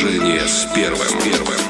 Слушание с первым. Первым.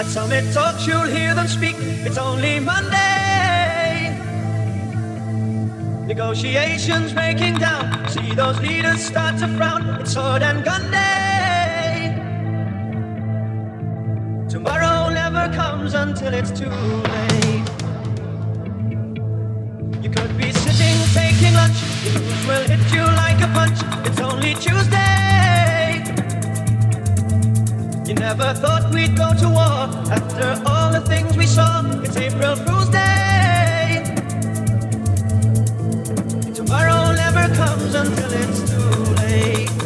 At summit talks, you'll hear them speak. It's only Monday. Negotiations breaking down. See those leaders start to frown. It's sword and gun day. Tomorrow never comes until it's too late. You could be sitting taking lunch. The news will hit you like a punch. It's only Tuesday. You never thought we'd go to war after all the things we saw. It's April Fool's Day. Tomorrow never comes until it's too late.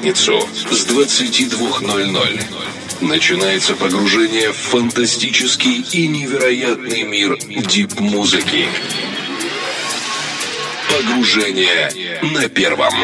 Пятницу с 22.00 начинается погружение в фантастический и невероятный мир дип-музыки. Погружение на первом.